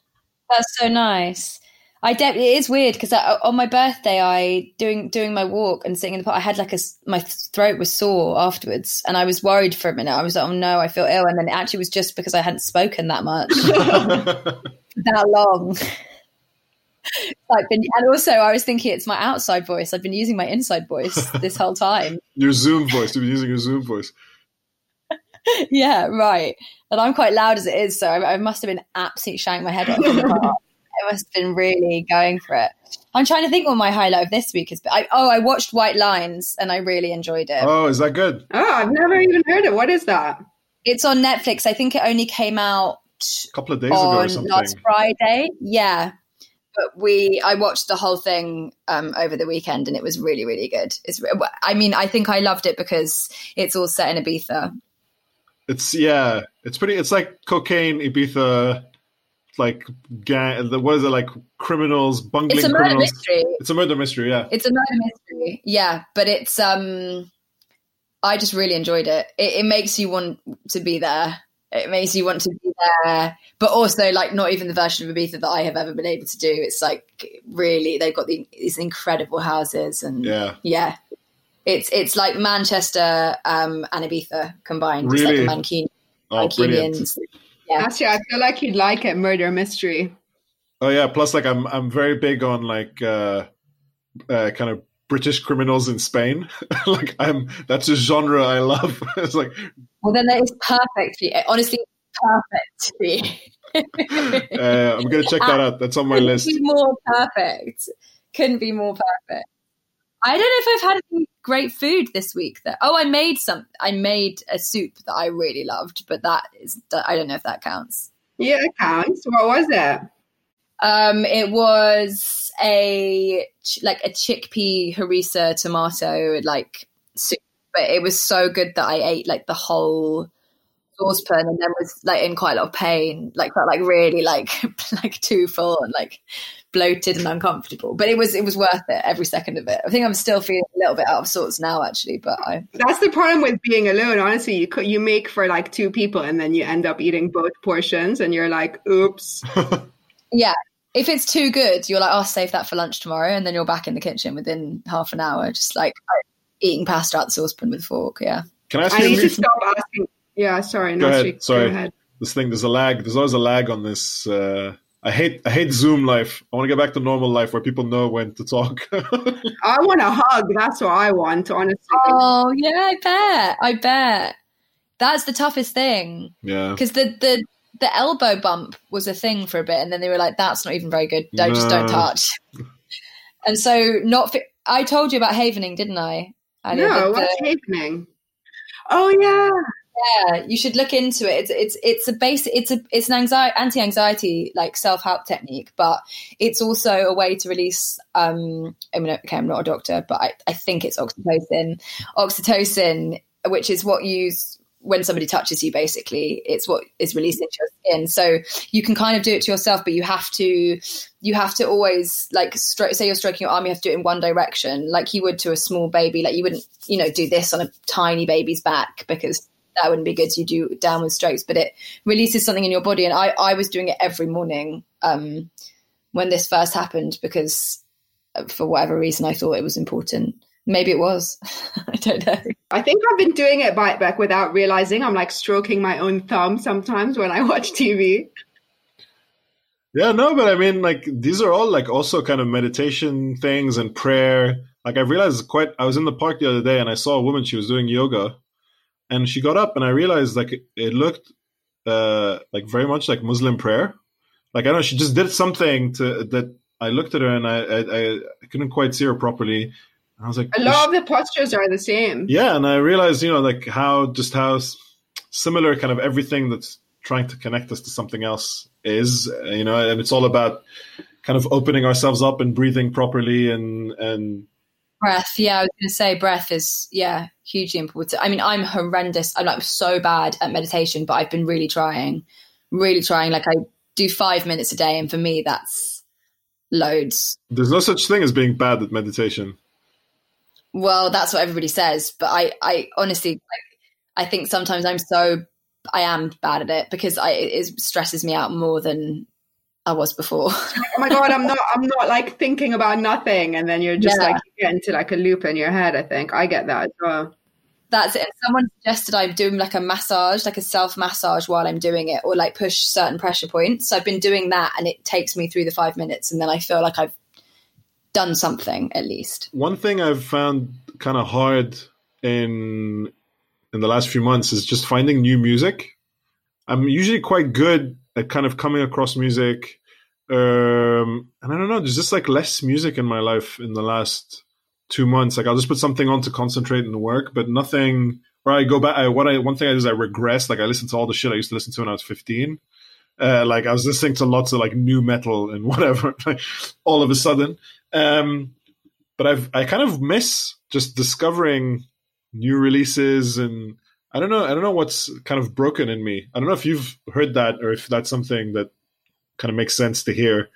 That's so nice. I de- it is weird because on my birthday, I doing doing my walk and sitting in the park. I had like a my throat was sore afterwards, and I was worried for a minute. I was like, "Oh no, I feel ill," and then it actually was just because I hadn't spoken that much that long. I've been, and also I was thinking it's my outside voice. I've been using my inside voice this whole time. your Zoom voice. You've been using your Zoom voice. yeah, right. And I'm quite loud as it is, so I, I must have been absolutely shanking my head off in. I must have been really going for it. I'm trying to think what my highlight of this week is. But I, oh, I watched White Lines and I really enjoyed it. Oh, is that good? Oh, I've never even heard it. What is that? It's on Netflix. I think it only came out a couple of days ago or something. Last Friday. Yeah. But we, I watched the whole thing um, over the weekend, and it was really, really good. It's, I mean, I think I loved it because it's all set in Ibiza. It's yeah, it's pretty. It's like cocaine, Ibiza, like gang. What is it like? Criminals, bungling it's a criminals. Murder mystery. It's a murder mystery. Yeah, it's a murder mystery. Yeah, but it's um, I just really enjoyed it. It, it makes you want to be there. It makes you want to be there, but also like not even the version of Ibiza that I have ever been able to do. It's like really they've got the, these incredible houses and yeah, yeah. It's it's like Manchester um, and Ibiza combined. Really? It's like a Mancunian, oh, Mancunians. Yeah. Actually, I feel like you'd like it. Murder mystery. Oh yeah. Plus, like I'm I'm very big on like uh, uh kind of British criminals in Spain. like I'm that's a genre I love. it's like well, then that is perfect for you. Honestly, perfect for you. uh, I'm gonna check that out. That's on my Couldn't list. Be more perfect. Couldn't be more perfect. I don't know if I've had any great food this week. That oh, I made some. I made a soup that I really loved, but that is I don't know if that counts. Yeah, it counts. What was it? Um, it was a like a chickpea harissa tomato like soup, but it was so good that I ate like the whole saucepan and then was like in quite a lot of pain, like felt like really like like too full and like bloated and uncomfortable. But it was it was worth it every second of it. I think I'm still feeling a little bit out of sorts now, actually. But I That's the problem with being alone. Honestly, you could, you make for like two people and then you end up eating both portions, and you're like, "Oops." yeah. If it's too good, you're like, "I'll save that for lunch tomorrow," and then you're back in the kitchen within half an hour, just like eating pasta out the saucepan with a fork. Yeah. Can I ask I you? need to stop asking. Yeah, sorry. Go no, ahead. Shake, Sorry. Go ahead. this thing there's a lag. There's always a lag on this. Uh, I hate I hate Zoom life. I want to get back to normal life where people know when to talk. I want a hug. That's what I want, honestly. Oh yeah, I bet. I bet. That's the toughest thing yeah. because the the the elbow bump was a thing for a bit, and then they were like, "That's not even very good. Don't just don't touch." and so, not. Fi- I told you about havening, didn't I? I did no, the- what's happening? Oh yeah. Yeah, you should look into it. It's it's it's a base. It's a it's an anxiety anti anxiety like self help technique, but it's also a way to release. Um, I mean, okay, I'm not a doctor, but I, I think it's oxytocin. Oxytocin, which is what you when somebody touches you, basically, it's what is released into your skin. So you can kind of do it to yourself, but you have to you have to always like stro- say you're stroking your arm, you have to do it in one direction, like you would to a small baby. Like you wouldn't, you know, do this on a tiny baby's back because that wouldn't be good. So you do downward strokes, but it releases something in your body. And I, I was doing it every morning um, when this first happened because uh, for whatever reason I thought it was important. Maybe it was. I don't know. I think I've been doing it by back without realizing. I'm like stroking my own thumb sometimes when I watch TV. Yeah, no, but I mean, like these are all like also kind of meditation things and prayer. Like I realized quite. I was in the park the other day and I saw a woman. She was doing yoga, and she got up and I realized like it, it looked uh like very much like Muslim prayer. Like I don't know, she just did something to that. I looked at her and I I, I couldn't quite see her properly. I was like, A lot of the postures are the same. yeah, and I realized, you know, like how just how similar kind of everything that's trying to connect us to something else is, uh, you know, and it's all about kind of opening ourselves up and breathing properly and and Breath. Yeah, I was going to say breath is, yeah, hugely important. I mean, I'm horrendous. I'm like so bad at meditation, but I've been really trying, really trying. Like I do five minutes a day. And for me, that's loads. there's no such thing as being bad at meditation. Well, that's what everybody says, but I, I honestly, like, I think sometimes I'm so, I am bad at it because I, it stresses me out more than I was before. Oh my god, I'm not. I'm not like thinking about nothing, and then you're just Yeah. like you get into like a loop in your head. I think I get that as well. That's it. And someone suggested I'm doing like a massage, like a self massage while I'm doing it, or like push certain pressure points. So I've been doing that, and it takes me through the five minutes, and then I feel like I've done something at least. One thing I've found kind of hard in in the last few months is just finding new music. I'm usually quite good at kind of coming across music Um, and I don't know, there's just like less music in my life in the last two months. Like I'll just put something on to concentrate the work, but nothing. Or I go back. I, what I one thing I do is I regress. Like I listen to all the shit I used to listen to when I was 15. Uh, like I was listening to lots of like nu metal and whatever. Like all of a sudden, um, but I've I kind of miss just discovering new releases and I don't know. I don't know what's kind of broken in me. I don't know if you've heard that or if that's something that kind of makes sense to hear.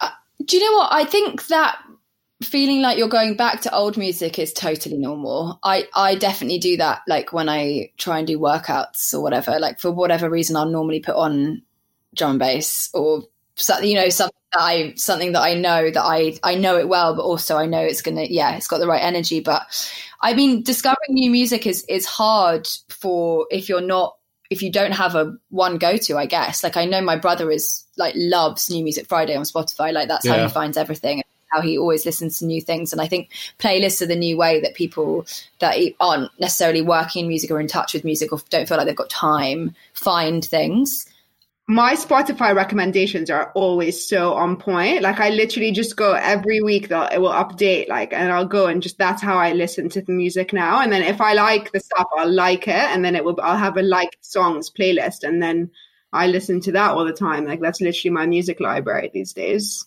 Uh, do you know what? I think that feeling like you're going back to old music is totally normal. I, I definitely do that. Like when I try and do workouts or whatever, like for whatever reason, I'll normally put on drum and bass or something, you know, something that I, something that I know that I, I know it well, but also I know it's going to, yeah, it's got the right energy. But I mean, discovering new music is, is hard for if you're not if you don't have a one go to, I guess. Like I know my brother is like loves New Music Friday on Spotify. Like that's yeah. how he finds everything. How he always listens to new things, and I think playlists are the new way that people that aren't necessarily working in music or in touch with music or don't feel like they've got time find things my Spotify recommendations are always so on point. Like I literally just go every week that it will update like and I'll go and just that's how I listen to the music now. And then if I like the stuff, I'll like it and then it will I'll have a like songs playlist and then I listen to that all the time. Like that's literally my music library these days.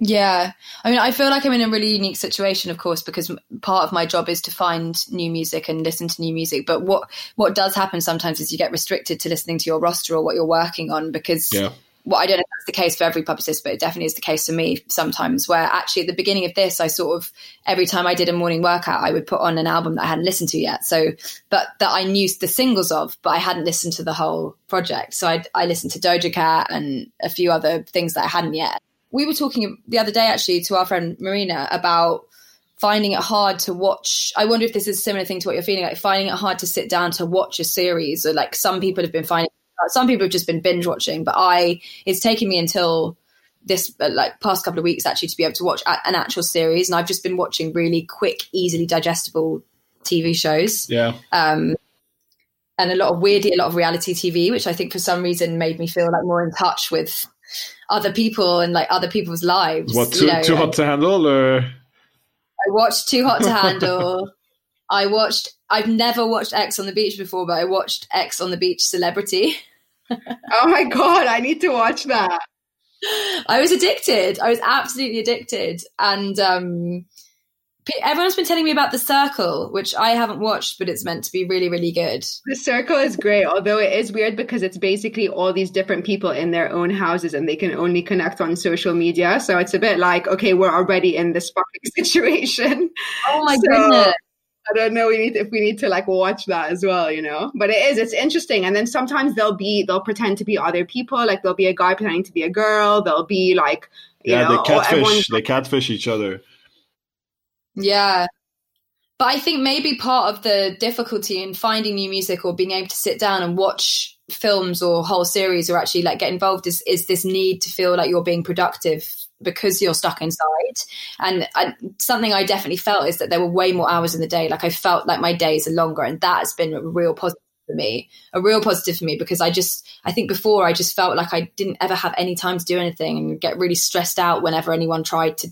Yeah. I mean, I feel like I'm in a really unique situation, of course, because part of my job is to find new music and listen to new music. But what, what does happen sometimes is you get restricted to listening to your roster or what you're working on because yeah. well, I don't know if that's the case for every publicist, but it definitely is the case for me sometimes where actually at the beginning of this, I sort of, every time I did a morning workout, I would put on an album that I hadn't listened to yet. So, but that I knew the singles of, but I hadn't listened to the whole project. So I, I listened to Doja Cat and a few other things that I hadn't yet we were talking the other day actually to our friend Marina about finding it hard to watch. I wonder if this is a similar thing to what you're feeling like finding it hard to sit down to watch a series or like some people have been finding some people have just been binge watching, but I it's taken me until this uh, like past couple of weeks actually to be able to watch an actual series and I've just been watching really quick easily digestible TV shows. Yeah. Um and a lot of weirdly a lot of reality TV which I think for some reason made me feel like more in touch with other people and like other people's lives. What too, you know, too hot to handle? Or? I watched Too Hot to Handle. I watched. I've never watched Ex on the Beach before, but I watched Ex on the Beach Celebrity. oh my god! I need to watch that. I was addicted. I was absolutely addicted, and um, everyone's been telling me about The Circle, which I haven't watched, but it's meant to be really, really good. The Circle is great, although it is weird because it's basically all these different people in their own houses and they can only connect on social media. So it's a bit like, okay, we're already in this fucking situation. Oh my so, goodness. I don't know. We need if we need to like watch that as well, you know. But it is. It's interesting. And then sometimes they'll be they'll pretend to be other people. Like there'll be a guy pretending to be a girl. They'll be like yeah, know, oh, they catfish. They catfish each other. Yeah. But I think maybe part of the difficulty in finding new music or being able to sit down and watch films or whole series or actually like get involved is, is this need to feel like you're being productive because you're stuck inside. And I, something I definitely felt is that there were way more hours in the day. Like I felt like my days are longer, and that's been a real positive for me, a real positive for me because I just, I think before I just felt like I didn't ever have any time to do anything and get really stressed out whenever anyone tried to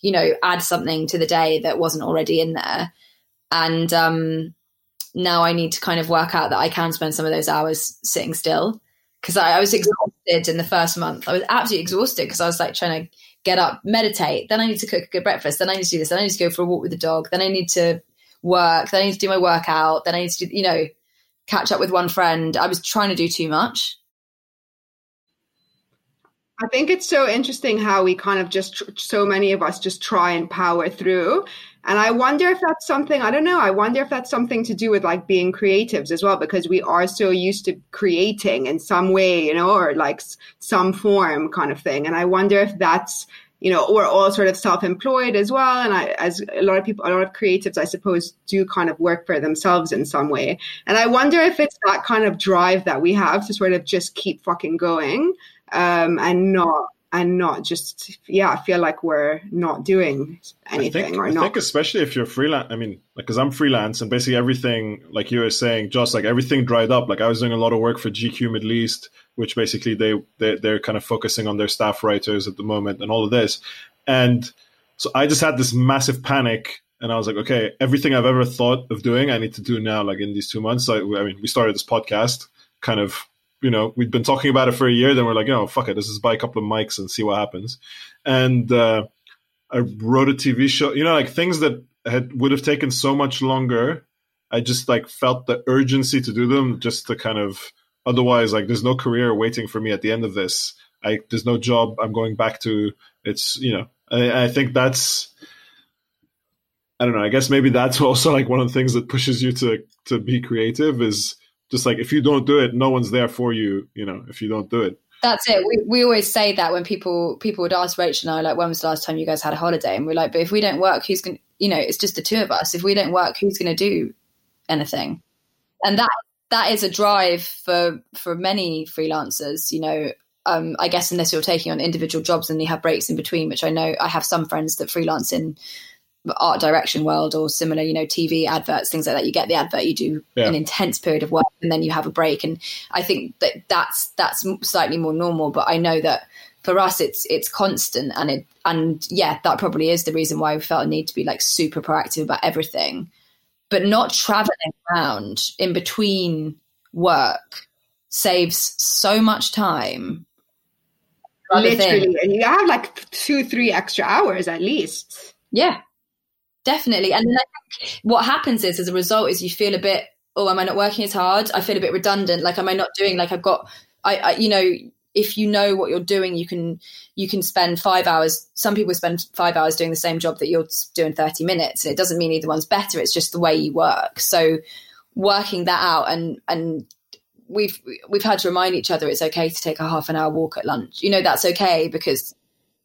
you know, add something to the day that wasn't already in there. And um, now I need to kind of work out that I can spend some of those hours sitting still because I, I, was exhausted in the first month. I was absolutely exhausted because I was like trying to get up, meditate. Then I need to cook a good breakfast. Then I need to do this. Then I need to go for a walk with the dog. Then I need to work. Then I need to do my workout. Then I need to, do, you know, catch up with one friend. I was trying to do too much. I think it's so interesting how we kind of just, so many of us just try and power through. And I wonder if that's something, I don't know, I wonder if that's something to do with like being creatives as well, because we are so used to creating in some way, you know, or like some form kind of thing. And I wonder if that's, you know, we're all sort of self-employed as well. And I, as a lot of people, a lot of creatives, I suppose, do kind of work for themselves in some way. And I wonder if it's that kind of drive that we have to sort of just keep fucking going um, and not and not just yeah I feel like we're not doing anything I think, or I not. I think especially if you're freelance i mean because i'm freelance and basically everything like you were saying just like everything dried up. Like i was doing a lot of work for gq middle east which basically they, they they're kind of focusing on their staff writers at the moment and all of this. And so i just had this massive panic and I was like, okay, everything I've ever thought of doing, I need to do now, like in these two months. So, I mean, we started this podcast, kind of, you know, we've been talking about it for a year. Then we're like, you know, fuck it, let's just buy a couple of mics and see what happens. And uh, I wrote a TV show, you know, like things that had would have taken so much longer. I just like felt the urgency to do them, just to kind of. Otherwise, like, there's no career waiting for me at the end of this. I there's no job I'm going back to. It's you know, I, I think that's I don't know. I guess maybe that's also like one of the things that pushes you to to be creative is just like if you don't do it, no one's there for you. You know, if you don't do it. That's it. We we always say that when people people would ask Rachel and I like, when was the last time you guys had a holiday? And we're like, but if we don't work, who's going? to You know, it's just the two of us. If we don't work, who's going to do anything? And that that is a drive for for many freelancers. You know, um, I guess unless you're taking on individual jobs and you have breaks in between, which I know I have some friends that freelance in art direction world or similar, you know, TV adverts, things like that. You get the advert, you do yeah. an intense period of work, and then you have a break. And I think that that's that's slightly more normal. But I know that for us, it's it's constant, and it and yeah, that probably is the reason why we felt a need to be like super proactive about everything, but not traveling around in between work saves so much time. Literally, and you have like two, three extra hours at least. Yeah, definitely. And what happens is, as a result, is you feel a bit, oh, am I not working as hard? I feel a bit redundant. Like, am I not doing? Like, I've got, I, I you know, if you know what you're doing, you can you can spend five hours. Some people spend five hours doing the same job that you're doing thirty minutes, and it doesn't mean either one's better. It's just the way you work. So working that out and and we've we've had to remind each other it's okay to take a half an hour walk at lunch. You know that's okay because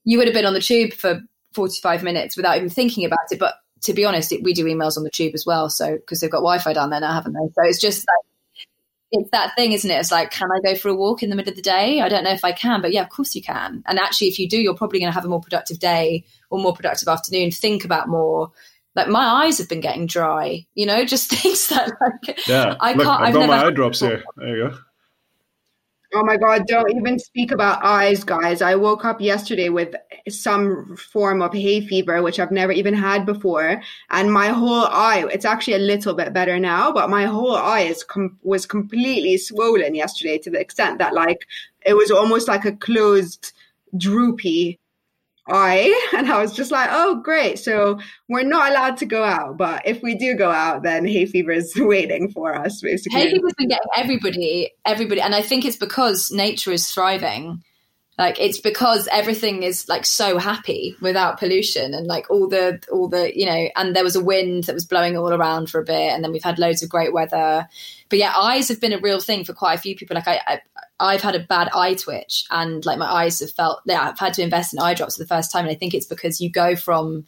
you would have been on the tube for 45 minutes without even thinking about it. But to be honest, it, we do emails on the tube as well. So because they've got Wi-Fi down there now, haven't they? So it's just like it's that thing, isn't it? It's like, can I go for a walk in the middle of the day? I don't know if I can, but yeah, of course you can. And actually, if you do, you're probably going to have a more productive day or more productive afternoon. Think about more. Like my eyes have been getting dry, you know, just things that like yeah. I can't. I've, I've got my eye drops here. There you go. Oh my God, don't even speak about eyes, guys. I woke up yesterday with some form of hay fever, which I've never even had before. And my whole eye, it's actually a little bit better now, but my whole eye is com- was completely swollen yesterday to the extent that like it was almost like a closed, droopy eye and i was just like oh great so we're not allowed to go out but if we do go out then hay fever is waiting for us basically. Hay fever's been getting everybody everybody and i think it's because nature is thriving. Like it's because everything is like so happy without pollution and like all the all the you know and there was a wind that was blowing all around for a bit and then we've had loads of great weather. But yeah eyes have been a real thing for quite a few people. Like i, I I've had a bad eye twitch and like my eyes have felt yeah, I've had to invest in eye drops for the first time. And I think it's because you go from,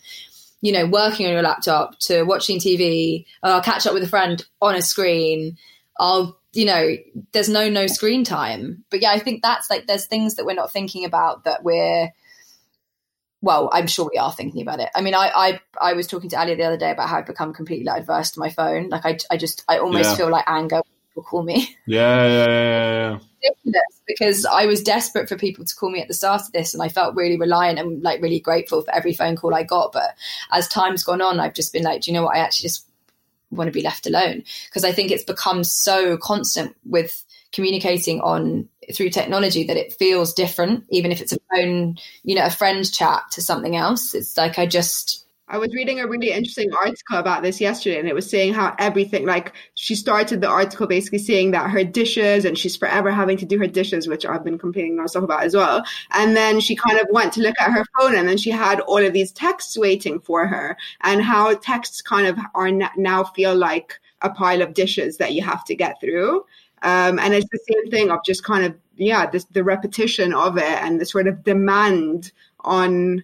you know, working on your laptop to watching TV, oh, I'll catch up with a friend on a screen. I'll, you know, there's no no screen time. But yeah, I think that's like there's things that we're not thinking about that we're well, I'm sure we are thinking about it. I mean, I I, I was talking to Ali the other day about how I've become completely like, adverse to my phone. Like I, I just I almost yeah. feel like anger will call me. Yeah, yeah, yeah, yeah ridiculous because I was desperate for people to call me at the start of this and I felt really reliant and like really grateful for every phone call I got. But as time's gone on, I've just been like, do you know what? I actually just want to be left alone because I think it's become so constant with communicating on through technology that it feels different, even if it's a phone, you know, a friend chat to something else. It's like I just I was reading a really interesting article about this yesterday, and it was saying how everything, like, she started the article basically saying that her dishes, and she's forever having to do her dishes, which I've been complaining myself about as well. And then she kind of went to look at her phone, and then she had all of these texts waiting for her, and how texts kind of are now feel like a pile of dishes that you have to get through. Um, and it's the same thing of just kind of, yeah, this, the repetition of it and the sort of demand on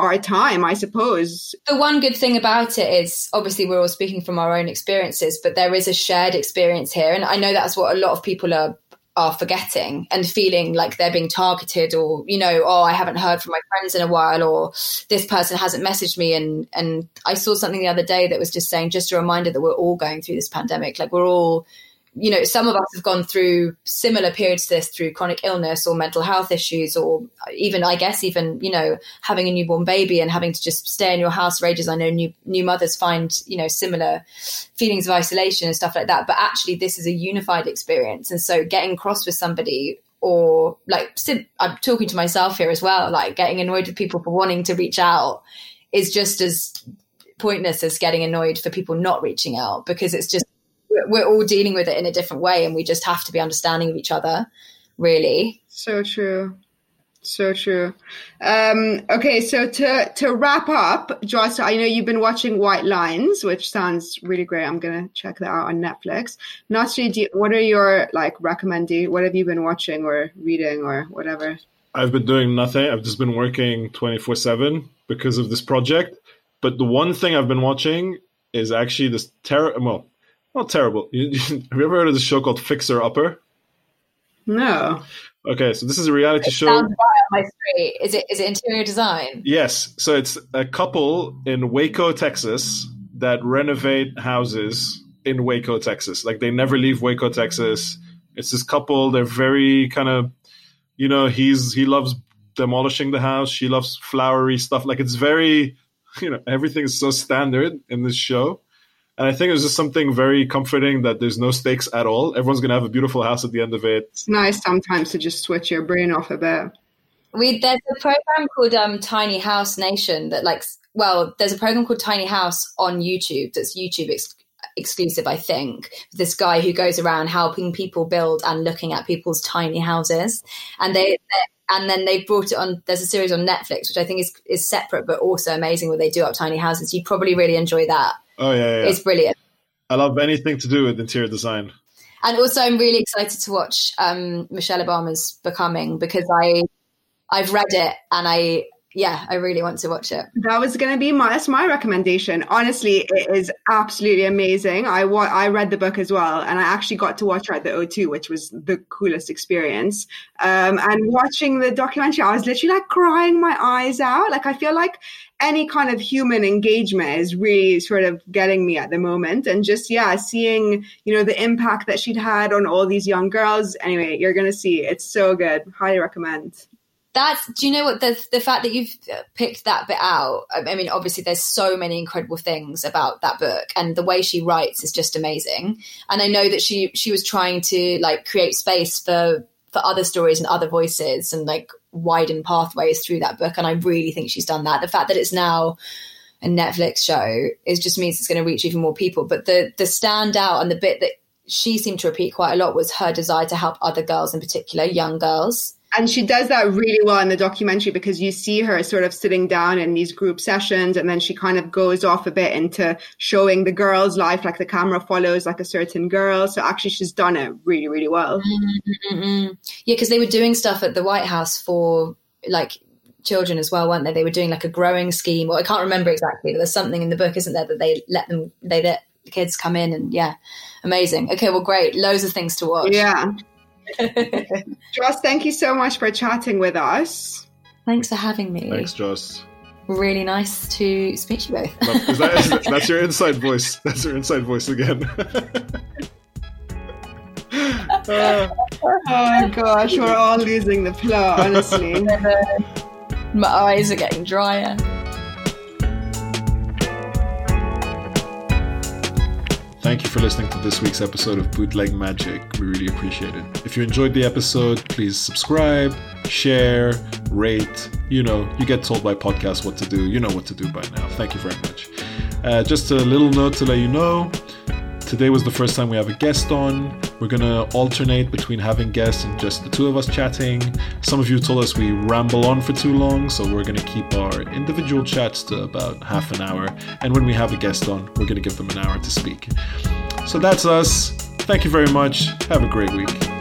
our time, I suppose. The one good thing about it is obviously we're all speaking from our own experiences, but there is a shared experience here. And I know that's what a lot of people are are forgetting and feeling like they're being targeted or you know oh i haven't heard from my friends in a while or this person hasn't messaged me and and i saw something the other day that was just saying just a reminder that we're all going through this pandemic like we're all you know, some of us have gone through similar periods to this through chronic illness or mental health issues, or even, I guess, even, you know, having a newborn baby and having to just stay in your house for ages. I know new, new mothers find, you know, similar feelings of isolation and stuff like that. But actually, this is a unified experience. And so getting cross with somebody or like, I'm talking to myself here as well, like getting annoyed with people for wanting to reach out is just as pointless as getting annoyed for people not reaching out because it's just we're all dealing with it in a different way and we just have to be understanding of each other really. So true. So true. Um, okay so to to wrap up joss i know you've been watching white lines which sounds really great. I'm gonna check that out on netflix. Nasri, what are your like recommending what have you been watching or reading or whatever? I've been doing nothing. I've just been working 24 7 because of this project. But the one thing i've been watching is actually this terror well not terrible. You, you, have you ever heard of this show called Fixer Upper? No. Okay, so this is a reality it show. Sounds right my street. Is it is it interior design? Yes. So it's a couple in Waco, Texas, that renovate houses in Waco, Texas. Like they never leave Waco, Texas. It's this couple. They're very kind of, you know, he's he loves demolishing the house. She loves flowery stuff. Like it's very, you know, everything's so standard in this show and I think it's just something very comforting that there's no stakes at all. Everyone's going to have a beautiful house at the end of it. It's nice sometimes to just switch your brain off a bit. We there's a program called um, Tiny House Nation that like well, there's a program called Tiny House on YouTube that's YouTube ex- exclusive, I think. This guy who goes around helping people build and looking at people's tiny houses, and they, they and then they brought it on. There's a series on Netflix, which I think is is separate but also amazing. Where they do up tiny houses, you probably really enjoy that. Oh yeah, yeah. It's brilliant. I love anything to do with interior design. And also, I'm really excited to watch um, Michelle Obama's Becoming because I I've read it and I yeah, I really want to watch it. That was going to be my that's my recommendation. Honestly, it is absolutely amazing. I wa- I read the book as well, and I actually got to watch her at the O2, which was the coolest experience. Um, and watching the documentary, I was literally like crying my eyes out. Like I feel like any kind of human engagement is really sort of getting me at the moment, and just yeah, seeing you know the impact that she'd had on all these young girls. Anyway, you're gonna see it's so good. Highly recommend that's do you know what the the fact that you've picked that bit out i mean obviously there's so many incredible things about that book and the way she writes is just amazing. And i know that she she was trying to like create space for for other stories and other voices and like widen pathways through that book and i really think she's done that. The fact that it's now a netflix show is just means it's going to reach even more people. But the the standout and the bit that she seemed to repeat quite a lot was her desire to help other girls in particular young girls and she does that really well in the documentary because you see her sort of sitting down in these group sessions and then she kind of goes off a bit into showing the girl's life like the camera follows like a certain girl. So actually she's done it really really well. Mm-hmm. yeah because they were doing stuff at the white house for like children as well weren't they? They were doing like a growing scheme or i can't remember exactly. There's something in the book isn't there that they let them they let the kids come in and yeah amazing. Okay well great. Loads of things to watch. Yeah Joss, thank you so much for chatting with us. Thanks for having me. Thanks, Joss. Really nice to speak to you both. is that, is, that's your inside voice. That's your inside voice again. uh, oh gosh, we're all losing the plot, honestly. My eyes are getting drier. Thank you for listening to this week's episode of Bootleg Magic. We really appreciate it. If you enjoyed the episode, please subscribe, share, rate. You know, you get told by podcasts what to do. You know what to do by now. Thank you very much. Uh, just a little note to let you know Today was the first time we have a guest on. We're gonna alternate between having guests and just the two of us chatting. Some of you told us we ramble on for too long, so we're gonna keep our individual chats to about half an hour. And when we have a guest on, we're gonna give them an hour to speak. So that's us. Thank you very much. Have a great week.